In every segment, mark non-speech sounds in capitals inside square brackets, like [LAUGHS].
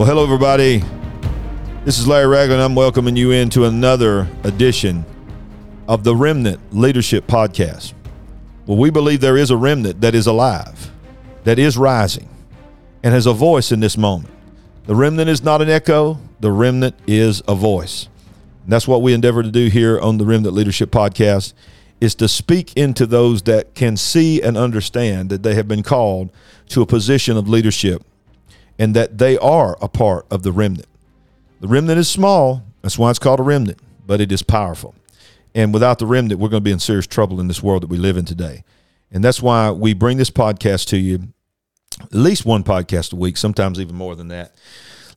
Well, hello, everybody. This is Larry Ragland. I'm welcoming you into another edition of the Remnant Leadership Podcast. Well, we believe there is a remnant that is alive, that is rising, and has a voice in this moment. The remnant is not an echo, the remnant is a voice. And that's what we endeavor to do here on the Remnant Leadership Podcast is to speak into those that can see and understand that they have been called to a position of leadership and that they are a part of the remnant. The remnant is small, that's why it's called a remnant, but it is powerful. And without the remnant, we're going to be in serious trouble in this world that we live in today. And that's why we bring this podcast to you, at least one podcast a week, sometimes even more than that.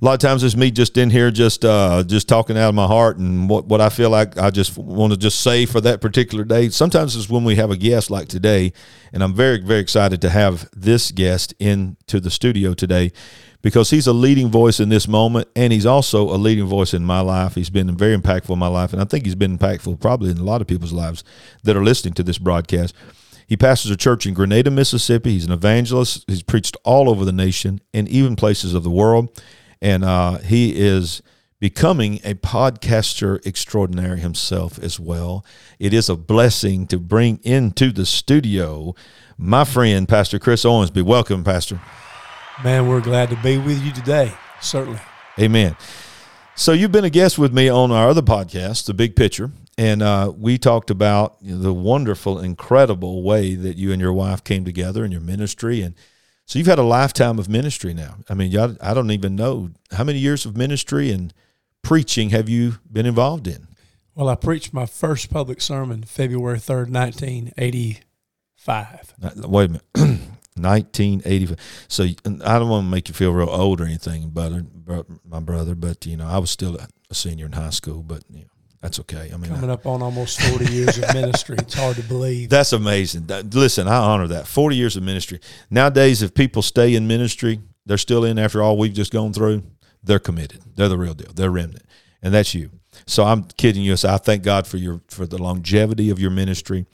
A lot of times it's me just in here, just uh, just talking out of my heart and what, what I feel like I just want to just say for that particular day. Sometimes it's when we have a guest like today, and I'm very very excited to have this guest into the studio today because he's a leading voice in this moment and he's also a leading voice in my life. He's been very impactful in my life and I think he's been impactful probably in a lot of people's lives that are listening to this broadcast. He pastors a church in Grenada, Mississippi. He's an evangelist. He's preached all over the nation and even places of the world. And uh, he is becoming a podcaster extraordinary himself as well. It is a blessing to bring into the studio my friend, Pastor Chris Owensby. Welcome, Pastor. Man, we're glad to be with you today. Certainly. Amen. So you've been a guest with me on our other podcast, The Big Picture, and uh, we talked about you know, the wonderful, incredible way that you and your wife came together in your ministry, and so you've had a lifetime of ministry now. I mean, I don't even know how many years of ministry and preaching have you been involved in. Well, I preached my first public sermon February third, nineteen eighty-five. Wait a minute. [CLEARS THROAT] 1985. So I don't want to make you feel real old or anything, brother, my brother, but you know I was still a senior in high school, but you know, that's okay. I mean, coming I, up on almost 40 years of ministry, it's hard to believe. That's amazing. That, listen, I honor that. 40 years of ministry. Nowadays, if people stay in ministry, they're still in after all we've just gone through. They're committed. They're the real deal. They're remnant, and that's you. So I'm kidding you. So I thank God for your for the longevity of your ministry,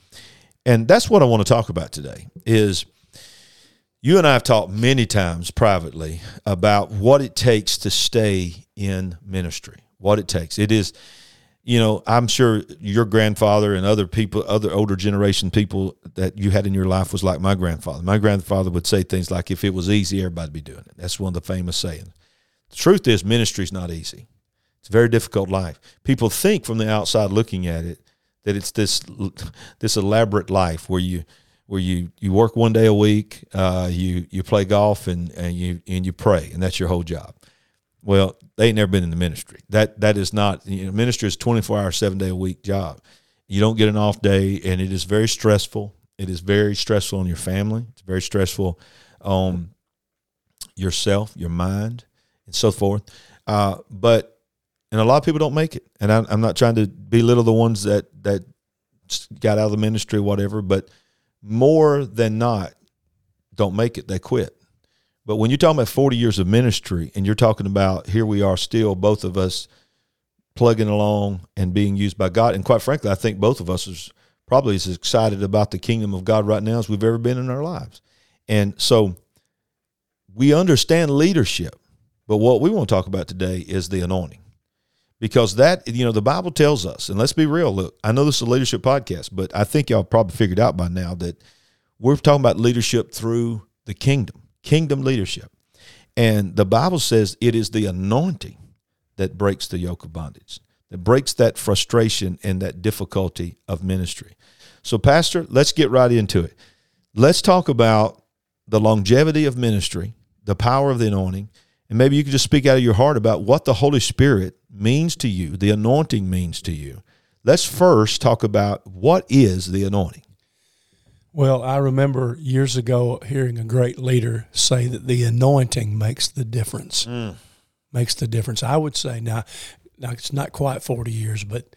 and that's what I want to talk about today. Is you and I have talked many times privately about what it takes to stay in ministry. What it takes. It is, you know, I'm sure your grandfather and other people, other older generation people that you had in your life was like my grandfather. My grandfather would say things like, if it was easy, everybody'd be doing it. That's one of the famous sayings. The truth is, ministry is not easy. It's a very difficult life. People think from the outside looking at it that it's this this elaborate life where you where you, you work one day a week, uh, you you play golf and, and you and you pray, and that's your whole job. Well, they ain't never been in the ministry. That that is not you know, ministry is twenty four hour, seven day a week job. You don't get an off day, and it is very stressful. It is very stressful on your family. It's very stressful on yourself, your mind, and so forth. Uh, but and a lot of people don't make it. And I, I'm not trying to belittle the ones that that got out of the ministry, or whatever. But more than not don't make it, they quit. But when you're talking about 40 years of ministry and you're talking about here we are still, both of us plugging along and being used by God, and quite frankly, I think both of us is probably as excited about the kingdom of God right now as we've ever been in our lives. And so we understand leadership, but what we want to talk about today is the anointing because that you know the bible tells us and let's be real look i know this is a leadership podcast but i think y'all probably figured out by now that we're talking about leadership through the kingdom kingdom leadership. And the bible says it is the anointing that breaks the yoke of bondage that breaks that frustration and that difficulty of ministry. So pastor let's get right into it. Let's talk about the longevity of ministry the power of the anointing and maybe you could just speak out of your heart about what the Holy Spirit means to you, the anointing means to you. Let's first talk about what is the anointing. Well, I remember years ago hearing a great leader say that the anointing makes the difference. Mm. Makes the difference. I would say now, now it's not quite 40 years, but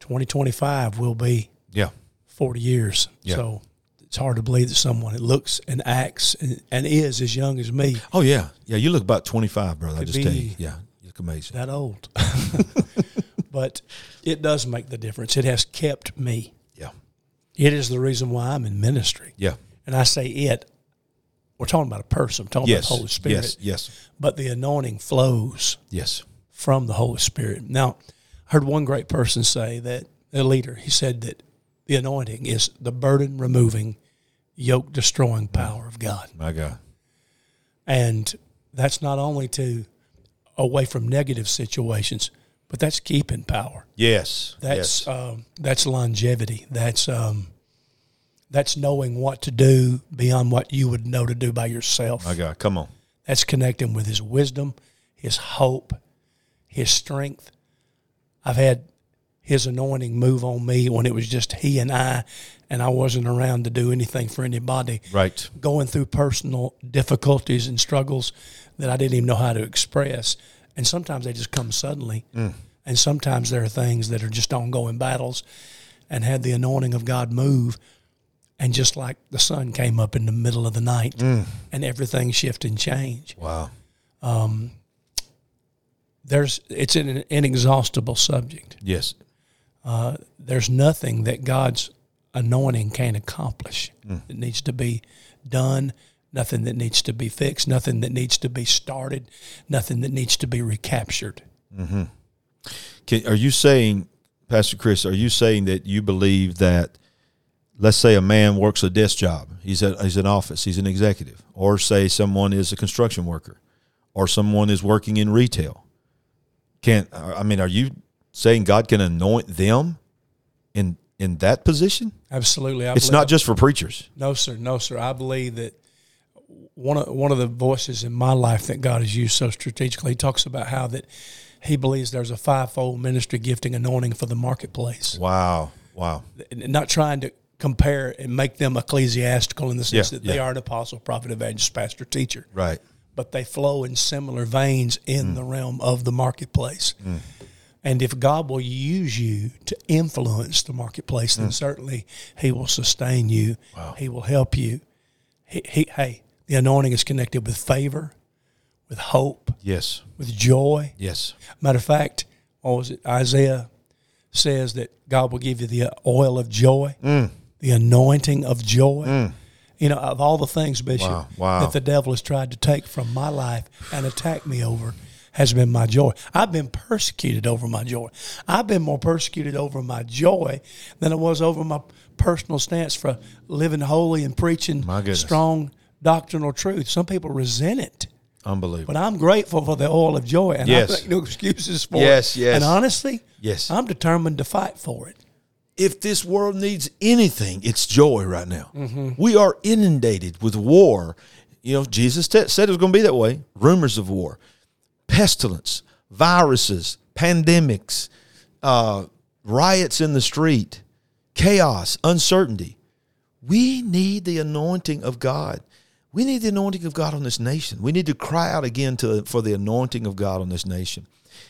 2025 will be yeah 40 years. Yeah. So it's hard to believe that someone that looks and acts and, and is as young as me. Oh yeah, yeah. You look about twenty five, brother. I just tell you, yeah, you look amazing. That old, [LAUGHS] but it does make the difference. It has kept me. Yeah, it is the reason why I'm in ministry. Yeah, and I say it. we're talking about a person. I'm talking Yes. about the Holy Spirit. Yes. Yes. But the anointing flows Yes. from the Holy Spirit. Now, I heard one great person say that a leader. He said that the anointing is the burden removing, yoke destroying power of God, My God. and that's not only to away from negative situations, but that's keeping power. Yes. That's yes. um, that's longevity. That's um, that's knowing what to do beyond what you would know to do by yourself. My God. Come on. That's connecting with His wisdom, His hope, His strength. I've had His anointing move on me when it was just He and I, and I wasn't around to do anything for anybody. Right. Going through personal difficulties and struggles that I didn't even know how to express. And sometimes they just come suddenly. Mm. And sometimes there are things that are just ongoing battles. And had the anointing of God move, and just like the sun came up in the middle of the night, mm. and everything shift and change. Wow. Um, There's it's an inexhaustible subject. Yes. Uh, there's nothing that God's anointing can't accomplish. Mm. It needs to be done. Nothing that needs to be fixed. Nothing that needs to be started. Nothing that needs to be recaptured. Mm-hmm. Can, are you saying, Pastor Chris, are you saying that you believe that, let's say a man works a desk job, he's at he's in office, he's an executive, or say someone is a construction worker, or someone is working in retail. Can't. I mean, are you saying God can anoint them in in that position? Absolutely. I It's believe- not just for preachers. No, sir. No, sir. I believe that one of one of the voices in my life that God has used so strategically he talks about how that he believes there's a fivefold ministry gifting anointing for the marketplace. Wow, wow, Not trying to compare and make them ecclesiastical in the sense Yeah, that they are an apostle, prophet, evangelist, pastor, teacher, right, but they flow in similar veins in mm. the realm of the marketplace. Mm. And if God will use you to influence the marketplace, then hmm. certainly He will sustain you. He will help you. He, he, hey, the anointing is connected with favor, with hope, yes, with joy. yes, Matter of fact, what was it? Isaiah says that God will give you the oil of joy, hmm. the anointing of joy. Hmm. You know, of all the things, Bishop, Wow, wow. that the devil has tried to take from my life and attack me over has been my joy. I've been persecuted over my joy. I've been more persecuted over my joy than I was over my personal stance for living holy and preaching strong doctrinal truth. Some people resent it. unbelievable. But I'm grateful for the oil of joy, and Yes. I make no excuses for Yes, it. yes. And honestly, Yes. I'm determined to fight for it. if this world needs anything, it's joy right now. Mm-hmm. We are inundated with war. You know, Jesus t- said it was going to be that way. Rumors of war, pestilence, viruses, pandemics, uh, riots in the street, chaos, uncertainty. We need the anointing of God. We need the anointing of God on this nation. We need to cry out again to for the anointing of God on this nation,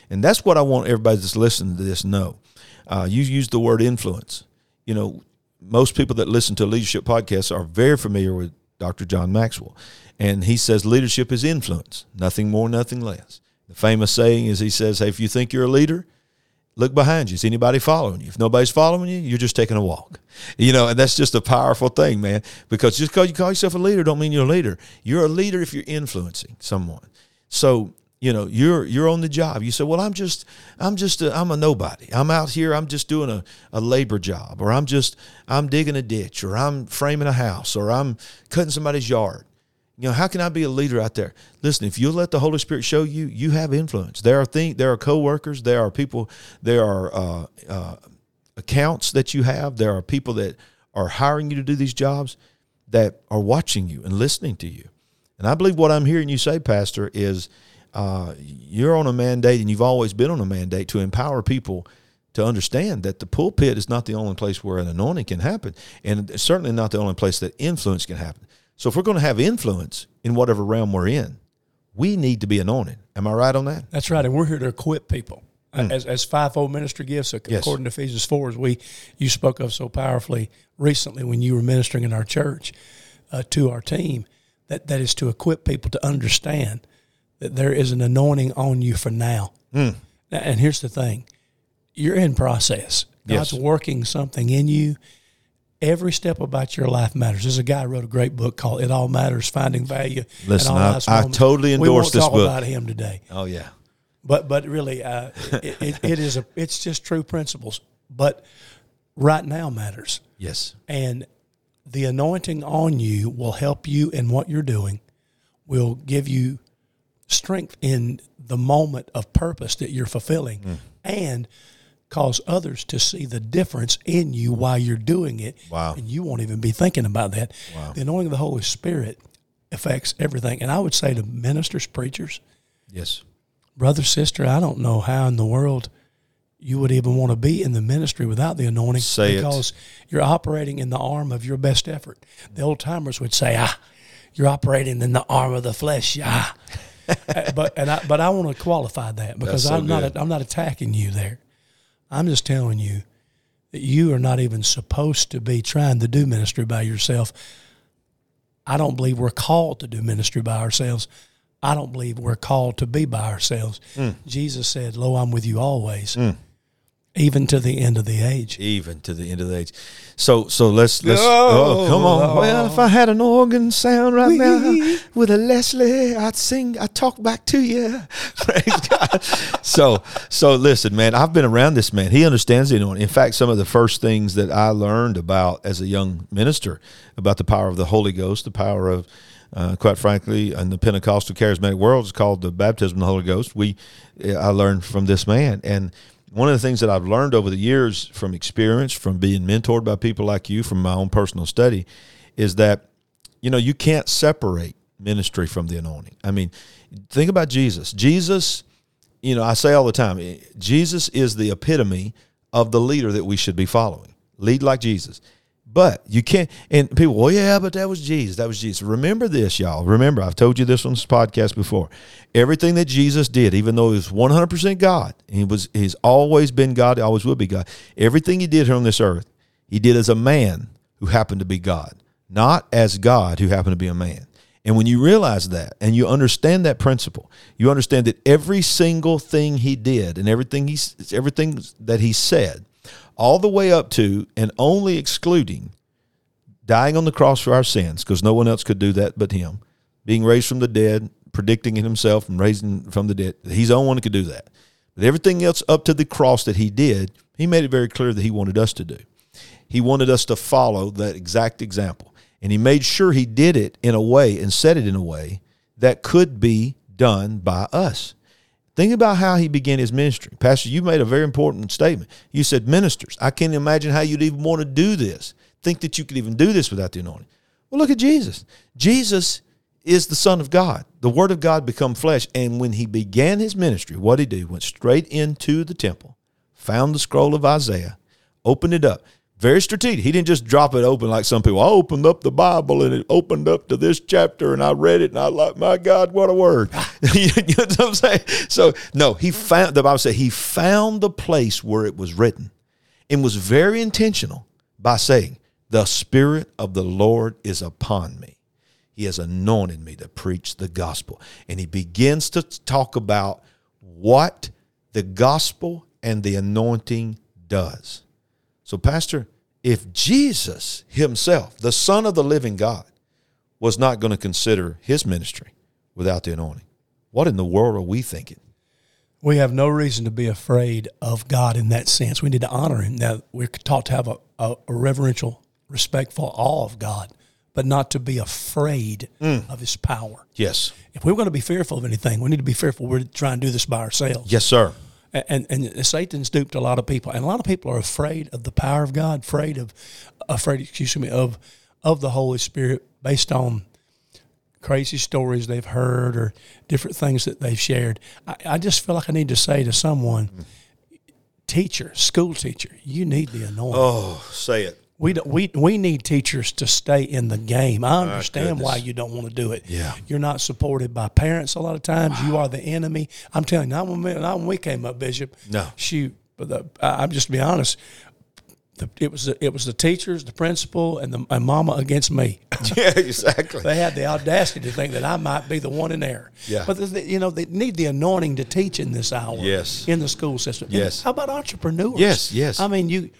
and that's what I want everybody that's listening to this know. Uh, you use the word influence. You know, most people that listen to leadership podcasts are very familiar with Dr. John Maxwell, and he says leadership is influence, nothing more, nothing less. The famous saying is he says, "Hey, if you think you're a leader, look behind you. Is anybody following you? If nobody's following you, you're just taking a walk. You know, and that's just a powerful thing, man. Because just because you call yourself a leader don't mean you're a leader. You're a leader if you're influencing someone. So, you know, you're you're on the job. You say, Well, I'm just I'm just a, I'm a nobody. I'm out here, I'm just doing a, a labor job, or I'm just I'm digging a ditch, or I'm framing a house, or I'm cutting somebody's yard. You know, how can I be a leader out there? Listen, if you let the Holy Spirit show you, you have influence. There are things, there are coworkers, there are people, there are uh, uh, accounts that you have. There are people that are hiring you to do these jobs that are watching you and listening to you. And I believe what I'm hearing you say, Pastor, is uh, you're on a mandate, and you've always been on a mandate to empower people to understand that the pulpit is not the only place where an anointing can happen, and certainly not the only place that influence can happen. So if we're going to have influence in whatever realm we're in, we need to be anointed. Am I right on that? That's right, and we're here to equip people as as fivefold ministry gifts, Yes. according to Ephesians four, as we you spoke of so powerfully recently when you were ministering in our church uh, to our team. That that is to equip people to understand that there is an anointing on you for now. Now, And here's the thing: you're in process. God's Yes. working something in you. Every step about your life matters. There's a guy who wrote a great book called "It All Matters: Finding Value." in Listen, All I- I totally we endorse won't this talk book. about him today, Oh yeah. but but really, uh, it, it, it is a it's just true principles. But right now matters, Yes. and the anointing on you will help you in what you're doing. Will give you strength in the moment of purpose that you're fulfilling, Mm. and cause others to see the difference in you while you're doing it. Wow. And you won't even be thinking about that. Wow. The anointing of the Holy Spirit affects everything. And I would say to ministers, preachers, Yes. brother, sister, I don't know how in the world you would even want to be in the ministry without the anointing Say it. because you're operating in the arm of your best effort. The old timers would say, ah, you're operating in the arm of the flesh. Ah. [LAUGHS] But and I, but I want to qualify that because so I'm not. I'm not attacking you there. I'm just telling you that you are not even supposed to be trying to do ministry by yourself. I don't believe we're called to do ministry by ourselves. I don't believe we're called to be by ourselves. Hmm. Jesus said, Lo, I'm with you always, even to the end of the age. Even to the end of the age. So so let's let's oh, come on. Well, if I had an organ sound right now with a Leslie, I'd sing I'd talk back to you. [LAUGHS] Praise God. So so listen, man, I've been around this man. He understands anointing. In fact, some of the first things that I learned about as a young minister about the power of the Holy Ghost, the power of uh, quite frankly, in the Pentecostal charismatic world, it's called the baptism of the Holy Ghost. We, I learned from this man, and one of the things that I've learned over the years from experience, from being mentored by people like you, from my own personal study, is that you know you can't separate ministry from the anointing. I mean, think about Jesus. Jesus, you know, I say all the time, eh, Jesus is the epitome of the leader that we should be following. Lead like Jesus. But you can't, and people, well, yeah, but that was Jesus. That was Jesus. Remember this, y'all. Remember, I've told you this on this podcast before. Everything that Jesus did, even though he was 100% God, he was, he's always been God, he always will be God. Everything he did here on this earth, he did as a man who happened to be God, not as God who happened to be a man. And when you realize that and you understand that principle, you understand that every single thing he did and everything he everything that he said, all the way up to and only excluding dying on the cross for our sins, because no one else could do that but him, being raised from the dead, predicting it himself and raising from the dead. He's the only one who could do that. But everything else up to the cross that he did, he made it very clear that he wanted us to do. He wanted us to follow that exact example. And he made sure he did it in a way and said it in a way that could be done by us. Think about how he began his ministry. Pastor, you made a very important statement. You said, Ministers, I can't imagine how you'd even want to do this. Think that you could even do this without the anointing. Well, look at Jesus. Jesus is the Son of God. The Word of God become flesh. And when he began his ministry, what did he do? Went straight into the temple, found the scroll of Isaiah, opened it up. Very strategic. He didn't just drop it open like some people. I opened up the Bible and it opened up to this chapter and I read it and I like, my God, what a word. Ah. [LAUGHS] you know what I'm saying? So no, he found the Bible said he found the place where it was written and was very intentional by saying, The Spirit of the Lord is upon me. He has anointed me to preach the gospel. And he begins to talk about what the gospel and the anointing does. So, Pastor, if Jesus himself, the Son of the living God, was not going to consider his ministry without the anointing, what in the world are we thinking? We have no reason to be afraid of God in that sense. We need to honor Him. Now, we're taught to have a, a, a reverential, respectful awe of God, but not to be afraid mm. of His power. Yes. If we're going to be fearful of anything, we need to be fearful we're trying to do this by ourselves. Yes, sir. And, and Satan's duped a lot of people, and a lot of people are afraid of the power of God, afraid of, afraid, excuse me, of of the Holy Spirit, based on crazy stories they've heard or different things that they've shared. I, I just feel like I need to say to someone, teacher, school teacher, you need the anointing. Oh, say it. We, don't, we we need teachers to stay in the game. I understand why you don't want to do it. Yeah. You're not supported by parents a lot of times. You are the enemy. I'm telling you, not when we, not when we came up, Bishop. No. Shoot. But the, I, I'm just to be honest. The, it was the, it was the teachers, the principal, and the and mama against me. [LAUGHS] Yeah, exactly. they had the audacity to think that I might be the one in there. Yeah. But the, you know they need the anointing to teach in this hour. Yes. In the school system. And Yes. How about entrepreneurs? Yes, yes. I mean you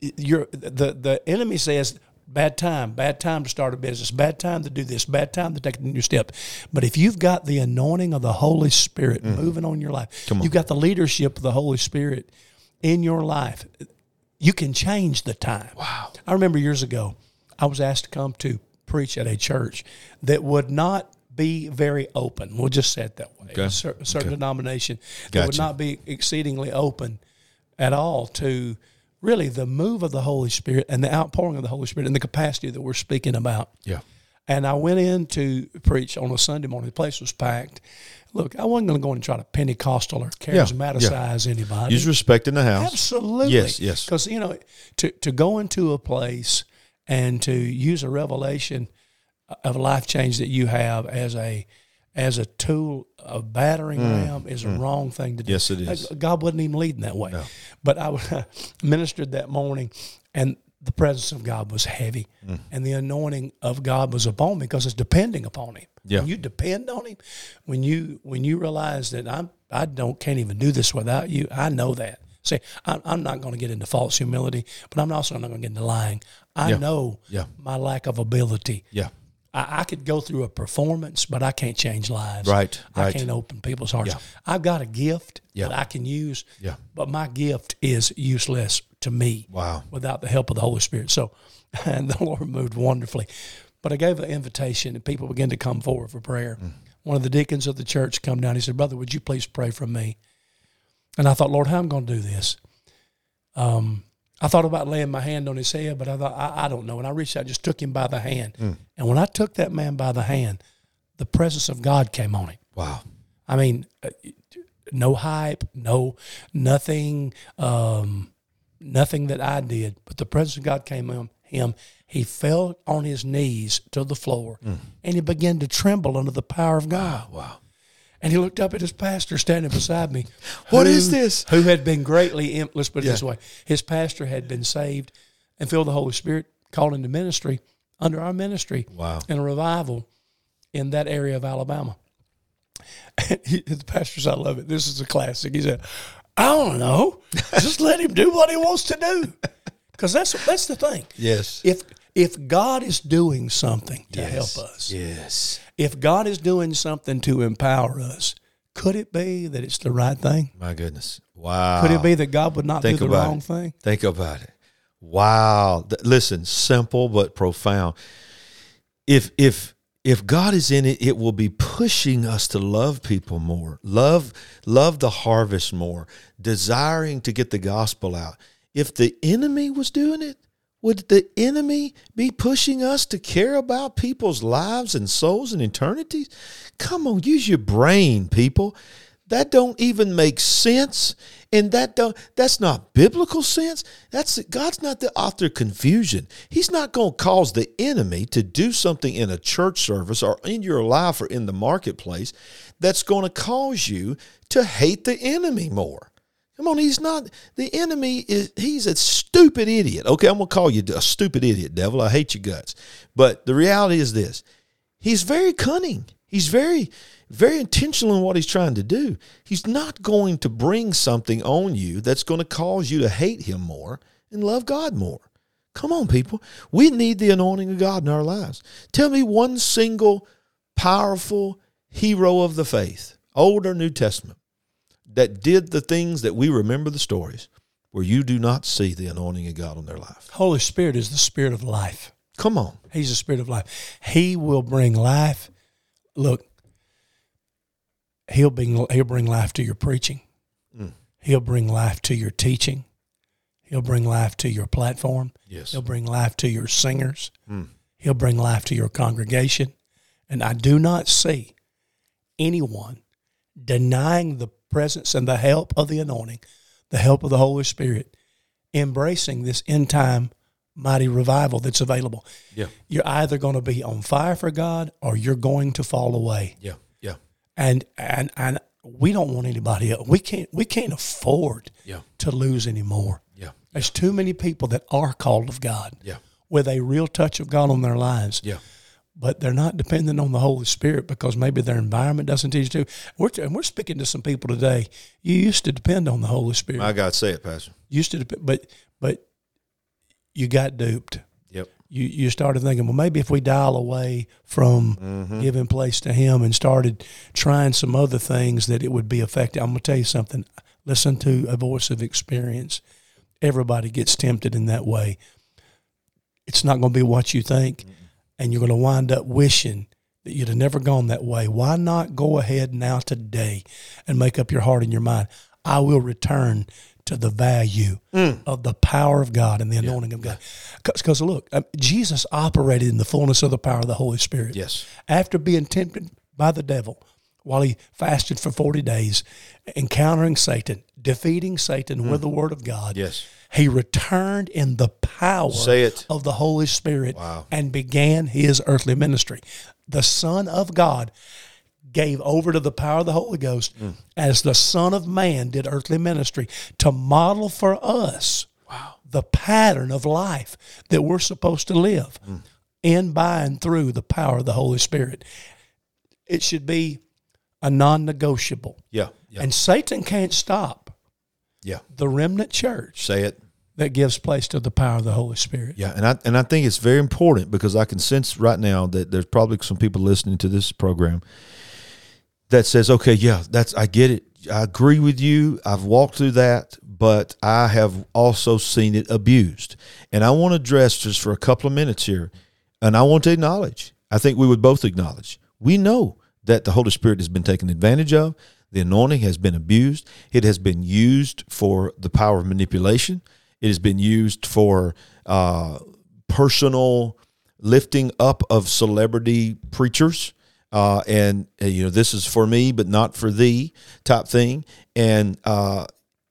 you're the the enemy says bad time, bad time to start a business, bad time to do this, bad time to take a new step. But if you've got the anointing of the Holy Spirit mm. moving on your life, on. you've got the leadership of the Holy Spirit in your life, you can change the time. Wow. I remember years ago, I was asked to come to preach at a church that would not be very open. We'll just say it that way. Okay. A cer- certain denomination that would not be exceedingly open at all to really the move of the Holy Spirit and the outpouring of the Holy Spirit and the capacity that we're speaking about. Yeah. And I went in to preach on a Sunday morning. The place was packed. Look, I wasn't going to go in and try to Pentecostal or charismaticize anybody. He's respecting the house. Absolutely. Yes, yes. Because, you know, to, to go into a place and to use a revelation of life change that you have as a as a tool of battering ram is a wrong thing to do. Mm, Yes, it is. God wasn't even leading that way. But I [LAUGHS] ministered that morning, and the presence of God was heavy, Mm. and the anointing of God was upon me because it's depending upon Him. Yeah. When you depend on Him, when you when you realize that I'm I don't can't even do this without you, I know that. See, I'm, I'm not going to get into false humility, but I'm also not going to get into lying. I Yeah. know Yeah. my lack of ability. Yeah. I, I could go through a performance, but I can't change lives. Right, I right. can't open people's hearts. Yeah. I've got a gift Yeah. that I can use. Yeah. But my gift is useless to me. Wow. Without the help of the Holy Spirit. So, [LAUGHS] and the Lord moved wonderfully. But I gave an invitation, and people began to come forward for prayer. Mm. One of the deacons of the church come down. He said, "Brother, would you please pray for me?" And I thought, Lord, how am I going to do this? Um, I thought about laying my hand on his head, but I thought, I, I don't know. And I reached out, just took him by the hand. Mm. And when I took that man by the hand, the presence of God came on him. Wow. I mean, uh, no hype, no nothing, um, nothing that I did, but the presence of God came on him. He fell on his knees to the floor, and he began to tremble under the power of God. Wow. And he looked up at his pastor standing beside me. What who- is this? Who had been greatly, im- let's put it this way. His pastor had been saved and filled the Holy Spirit, called into ministry under our ministry Wow. in a revival in that area of Alabama. And [LAUGHS] he, the pastor's, I love it. This is a classic. He said, I don't know. [LAUGHS] Just let him do what he wants to do. Because that's, that's the thing. Yes. If, if God is doing something to Yes. help us, Yes. If God is doing something to empower us, could it be that it's the right thing? My goodness. Wow. Could it be that God would not Think do the wrong it. thing? Think about it. Wow. Listen, simple but profound. If if if God is in it, it will be pushing us to love people more, love love the harvest more, desiring to get the gospel out. If the enemy was doing it, would the enemy be pushing us to care about people's lives and souls and eternities? Come on, use your brain, people. That don't even make sense, and that don't that's not biblical sense. That's God's not the author of confusion. He's not going to cause the enemy to do something in a church service or in your life or in the marketplace that's going to cause you to hate the enemy more. Come on, he's not the enemy is he's a stupid idiot. Okay, I'm gonna call you a stupid idiot, devil. I hate your guts. But the reality is this. He's very cunning. He's very, very intentional in what he's trying to do. He's not going to bring something on you that's going to cause you to hate him more and love God more. Come on, people. We need the anointing of God in our lives. Tell me one single powerful hero of the faith, Old or New Testament, that did the things that we remember the stories where you do not see the anointing of God on their life. Holy Spirit is the spirit of life. Come on. He's the spirit of life. He will bring life. Look, he'll bring he'll bring life to your preaching. Mm. He'll bring life to your teaching. He'll bring life to your platform. Yes. He'll bring life to your singers. Mm. He'll bring life to your congregation. And I do not see anyone denying the presence and the help of the anointing, the help of the Holy Spirit, embracing this end time mighty revival that's available. Yeah. You're either going to be on fire for God or you're going to fall away. Yeah. Yeah. And and and we don't want anybody else. We can't we can't afford Yeah. to lose anymore. Yeah. There's too many people that are called of God Yeah. with a real touch of God on their lives Yeah. But they're not dependent on the Holy Spirit because maybe their environment doesn't teach you to. We're, and we're speaking to some people today. You used to depend on the Holy Spirit. I got to say it, Pastor. You used to, dep- but but you got duped. Yep. You you started thinking, well, maybe if we dial away from Mm-hmm. giving place to Him and started trying some other things, that it would be effective. I'm gonna tell you something. Listen to a voice of experience. Everybody gets tempted in that way. It's not going to be what you think, and you're going to wind up wishing that you'd have never gone that way. Why not go ahead now today and make up your heart and your mind? I will return to the value of the power of God and the anointing of God. Because look, um, Jesus operated in the fullness of the power of the Holy Spirit. Yes. After being tempted by the devil while he fasted for 40 days, encountering Satan, defeating Satan with hmm. the word of God. Yes. He returned in the power of the Holy Spirit Wow. and began his earthly ministry. The Son of God gave over to the power of the Holy Ghost hmm. as the Son of Man did earthly ministry to model for us wow. the pattern of life that we're supposed to live hmm. in, by, and through the power of the Holy Spirit. It should be a non negotiable. Yeah. Yeah. And Satan can't stop yeah. the remnant church Say it. that gives place to the power of the Holy Spirit. Yeah, and I and I think it's very important because I can sense right now that there's probably some people listening to this program that says, "Okay, yeah, that's I get it. I agree with you. I've walked through that, but I have also seen it abused." And I want to address just for a couple of minutes here, and I want to acknowledge. I think we would both acknowledge. We know that the Holy Spirit has been taken advantage of. The anointing has been abused. It has been used for the power of manipulation. It has been used for uh, personal lifting up of celebrity preachers. Uh, and uh, you know this is for me, but not for thee, type thing. And uh,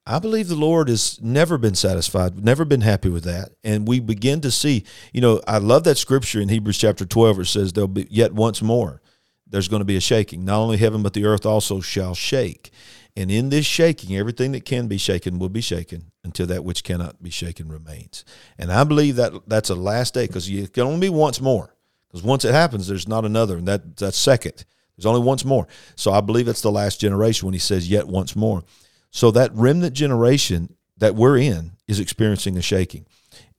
I believe the Lord has never been satisfied, never been happy with that. And we begin to see, you know, I love that scripture in Hebrews chapter twelve. Where it says there'll be yet once more there's going to be a shaking. Not only heaven, but the earth also shall shake. And in this shaking, everything that can be shaken will be shaken until that which cannot be shaken remains. And I believe that that's a last day because you can only be once more. Because once it happens, there's not another, and that that's second. There's only once more. So I believe it's the last generation when he says yet once more. So that remnant generation that we're in is experiencing a shaking.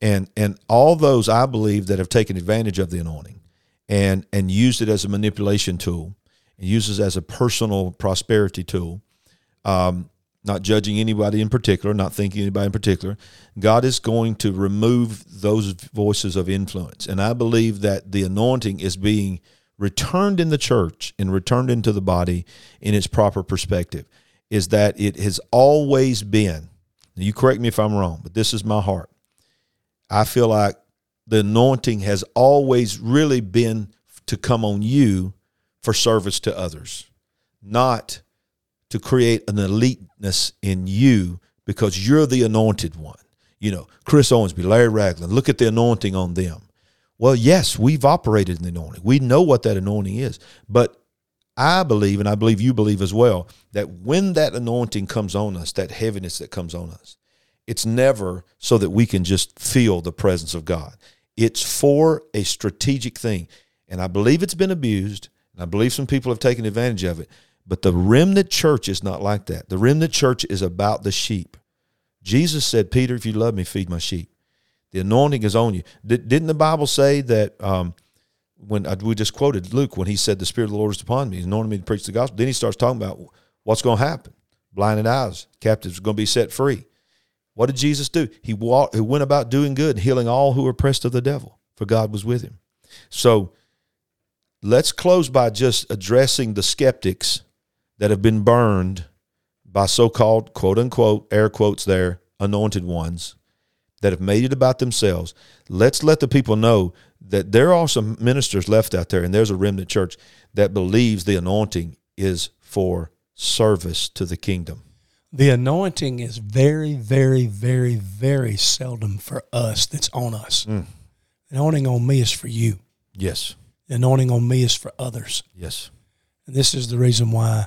And and all those I believe that have taken advantage of the anointing and and used it as a manipulation tool and uses as a personal prosperity tool. Um, not judging anybody in particular, not thinking anybody in particular. God is going to remove those voices of influence. And I believe that the anointing is being returned in the church and returned into the body in its proper perspective. Is that it has always been, you correct me if I'm wrong, but this is my heart. I feel like the anointing has always really been to come on you for service to others, not to create an eliteness in you because you're the anointed one. You know, Chris Owensby, Larry Ragland, look at the anointing on them. Well, yes, we've operated in the anointing. We know what that anointing is. But I believe, and I believe you believe as well, that when that anointing comes on us, that heaviness that comes on us, it's never so that we can just feel the presence of God. It's for a strategic thing. And I believe it's been abused, and I believe some people have taken advantage of it. But the remnant church is not like that. The remnant church is about the sheep. Jesus said, Peter, if you love me, feed my sheep. The anointing is on you. Did, didn't the Bible say that um, when uh, we just quoted Luke when he said, The Spirit of the Lord is upon me, he's anointed me to preach the gospel? Then he starts talking about what's going to happen. Blinded eyes, captives are going to be set free. What did Jesus do? He walked, he went about doing good and healing all who were oppressed of the devil, for God was with him. So let's close by just addressing the skeptics that have been burned by so called, quote unquote, air quotes there, anointed ones that have made it about themselves. Let's let the people know that there are some ministers left out there, and there's a remnant church that believes the anointing is for service to the kingdom. The anointing is very, very, very, very seldom for us that's on us. The anointing on me is for you. Yes, The anointing on me is for others. yes, And this is the reason why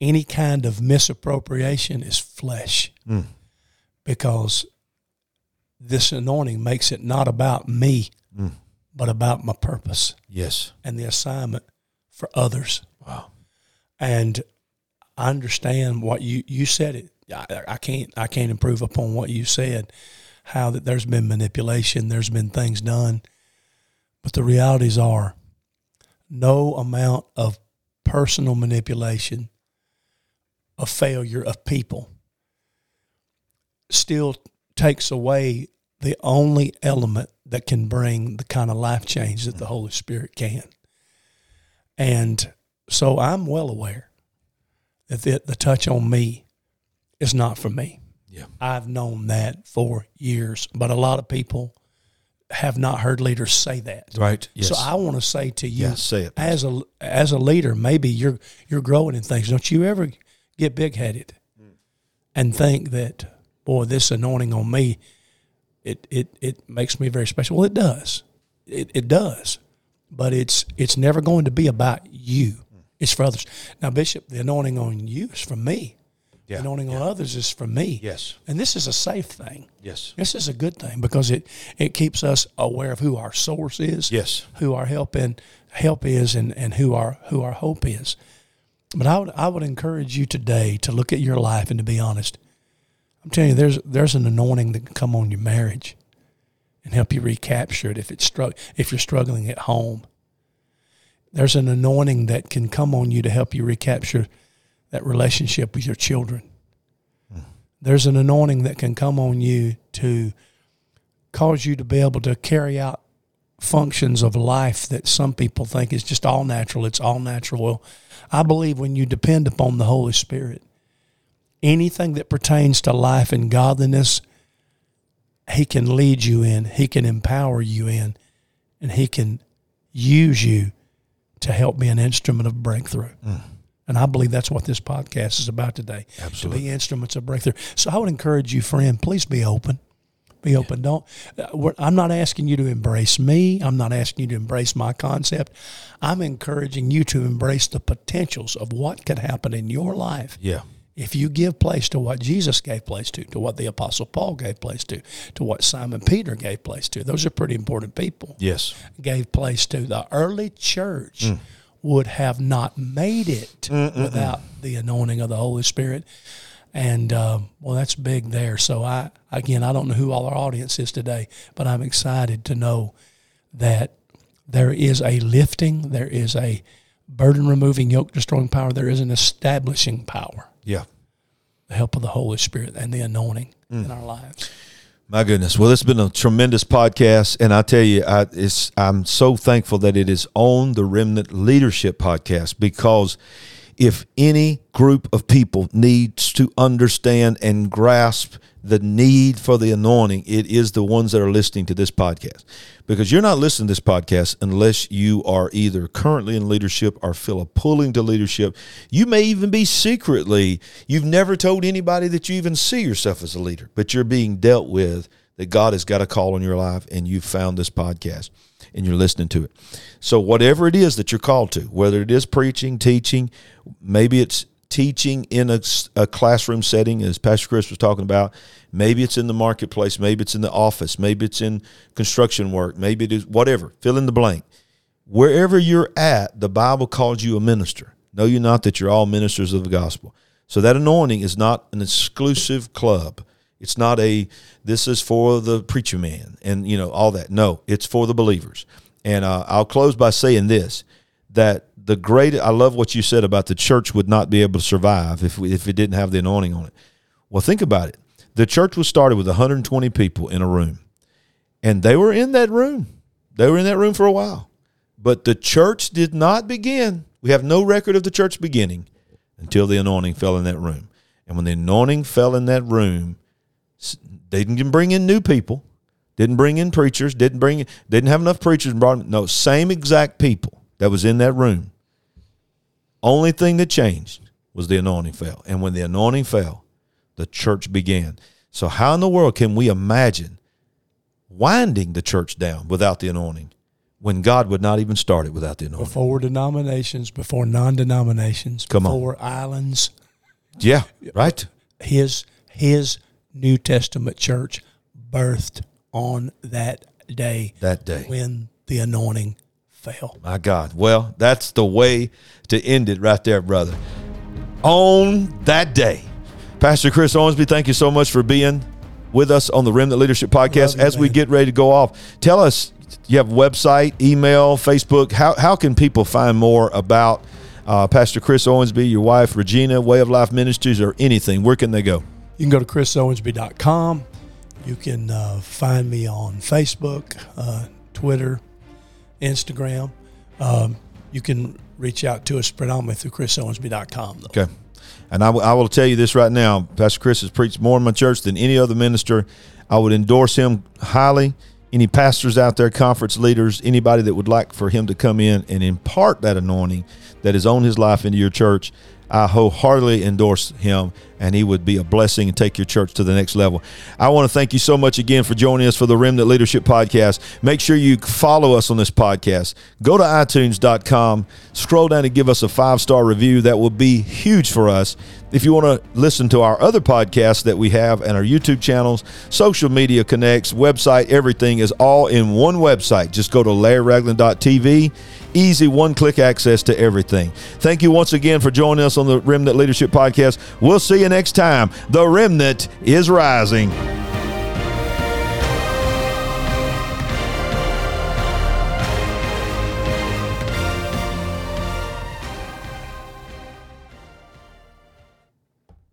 any kind of misappropriation is flesh. Mm. Because this anointing makes it not about me, Mm. but about my purpose yes. and the assignment for others. Wow. And I understand what you you said it. I, I can't I can't improve upon what you said. how that there's been manipulation, there's been things done. But the realities are no amount of personal manipulation, of failure of people, still takes away the only element that can bring the kind of life change that the Holy Spirit can. And so I'm well aware that the, the touch on me is not for me. Yeah. I've known that for years, but a lot of people have not heard leaders say that. Right. Yes. So I want to say to you, Yes, say it, as a as a leader, maybe you're you're growing in things. Don't you ever get big headed mm. and think that boy, this anointing on me, it it it makes me very special. Well, it does, it it does, but it's it's never going to be about you. It's for others. Now, Bishop, the anointing on you is for me. Yeah, The anointing on others is for me. Yes. And this is a safe thing. Yes. This is a good thing because it, it keeps us aware of who our source is, Yes. who our help in help is, and, and who our who our hope is. But I would I would encourage you today to look at your life and to be honest. I'm telling you, there's there's an anointing that can come on your marriage and help you recapture it if it's if you're struggling at home. There's an anointing that can come on you to help you recapture that relationship with your children. Hmm. There's an anointing that can come on you to cause you to be able to carry out functions of life that some people think is just all natural. It's all natural. Well, I believe when you depend upon the Holy Spirit, anything that pertains to life and godliness, He can lead you in, He can empower you in, and He can use you to help be an instrument of breakthrough. And I believe that's what this podcast is about today. Absolutely. To be instruments of breakthrough. So I would encourage you, friend, please be open. Be open. Don't. uh, we're- I'm not asking you to embrace me. I'm not asking you to embrace my concept. I'm encouraging you to embrace the potentials of what could happen in your life Yeah. If you give place to what Jesus gave place to, to what the Apostle Paul gave place to, to what Simon Peter gave place to. Those are pretty important people. Yes. Gave place to. The early church would have not made it without the anointing of the Holy Spirit. And um, well, that's big there. So I again, I don't know who all our audience is today, but I'm excited to know that there is a lifting, there is a burden removing, yoke destroying power, there is an establishing power Yeah. the help of the Holy Spirit and the anointing in mm. our lives. My goodness. Well, it's been a tremendous podcast, and I tell you, I, it's I'm so thankful that it is on the Remnant Leadership Podcast because if any group of people needs to understand and grasp the need for the anointing, it is the ones that are listening to this podcast. Because you're not listening to this podcast unless you are either currently in leadership or feel a pulling to leadership. You may even be secretly, you've never told anybody that you even see yourself as a leader, but you're being dealt with that God has got a call on your life and you've found this podcast and you're listening to it. So, whatever it is that you're called to, whether it is preaching, teaching, maybe it's teaching in a, a, classroom setting, as Pastor Chris was talking about, maybe it's in the marketplace, maybe it's in the office, maybe it's in construction work, maybe it is whatever, fill in the blank. Wherever you're at, the Bible calls you a minister. Know you not that you're all ministers of the gospel. So, that anointing is not an exclusive club. It's not a this is for the preacher man and you know all that. No, it's for the believers. And uh, I'll close by saying this: that the great I love what you said about the church would not be able to survive if we, if it didn't have the anointing on it. Well, think about it. The church was started with 120 people in a room, and they were in that room. They were in that room for a while, but the church did not begin. We have no record of the church beginning until the anointing fell in that room. And when the anointing fell in that room, they didn't bring in new people, didn't bring in preachers, didn't bring didn't have enough preachers and brought no same exact people that was in that room. Only thing that changed was the anointing fell, and when the anointing fell, the church began. So how in the world can we imagine winding the church down without the anointing when God would not even start it without the anointing? Before denominations, before non-denominations, Come on. before islands, Yeah, right. his his New Testament church birthed on that day That day. when the anointing fell. My God. Well, that's the way to end it right there, brother. On that day. Pastor Chris Owensby, thank you so much for being with us on the Remnant Leadership Podcast. You, As we get ready to go off, tell us you have a website, email, Facebook. How, how can people find more about uh, Pastor Chris Owensby, your wife, Regina, Way of Life Ministries, or anything? Where can they go? You can go to chrisowensby.com. You can uh, find me on Facebook, uh, Twitter, Instagram. Um, you can reach out to us predominantly through chrisowensby.com. Though. Okay. And I, w- I will tell you this right now Pastor Chris has preached more in my church than any other minister. I would endorse him highly. Any pastors out there, conference leaders, anybody that would like for him to come in and impart that anointing that is on his life into your church, I wholeheartedly endorse him and he would be a blessing and take your church to the next level. I want to thank you so much again for joining us for the Remnant Leadership Podcast. Make sure you follow us on this podcast. Go to iTunes.com, scroll down and give us a five star review. That will be huge for us. If you want to listen to our other podcasts that we have and our YouTube channels, social media connects, website, everything is all in one website. Just go to larryragland.tv. Easy one click access to everything. Thank you once again for joining us on the Remnant Leadership Podcast. We'll see you next time. The Remnant is rising.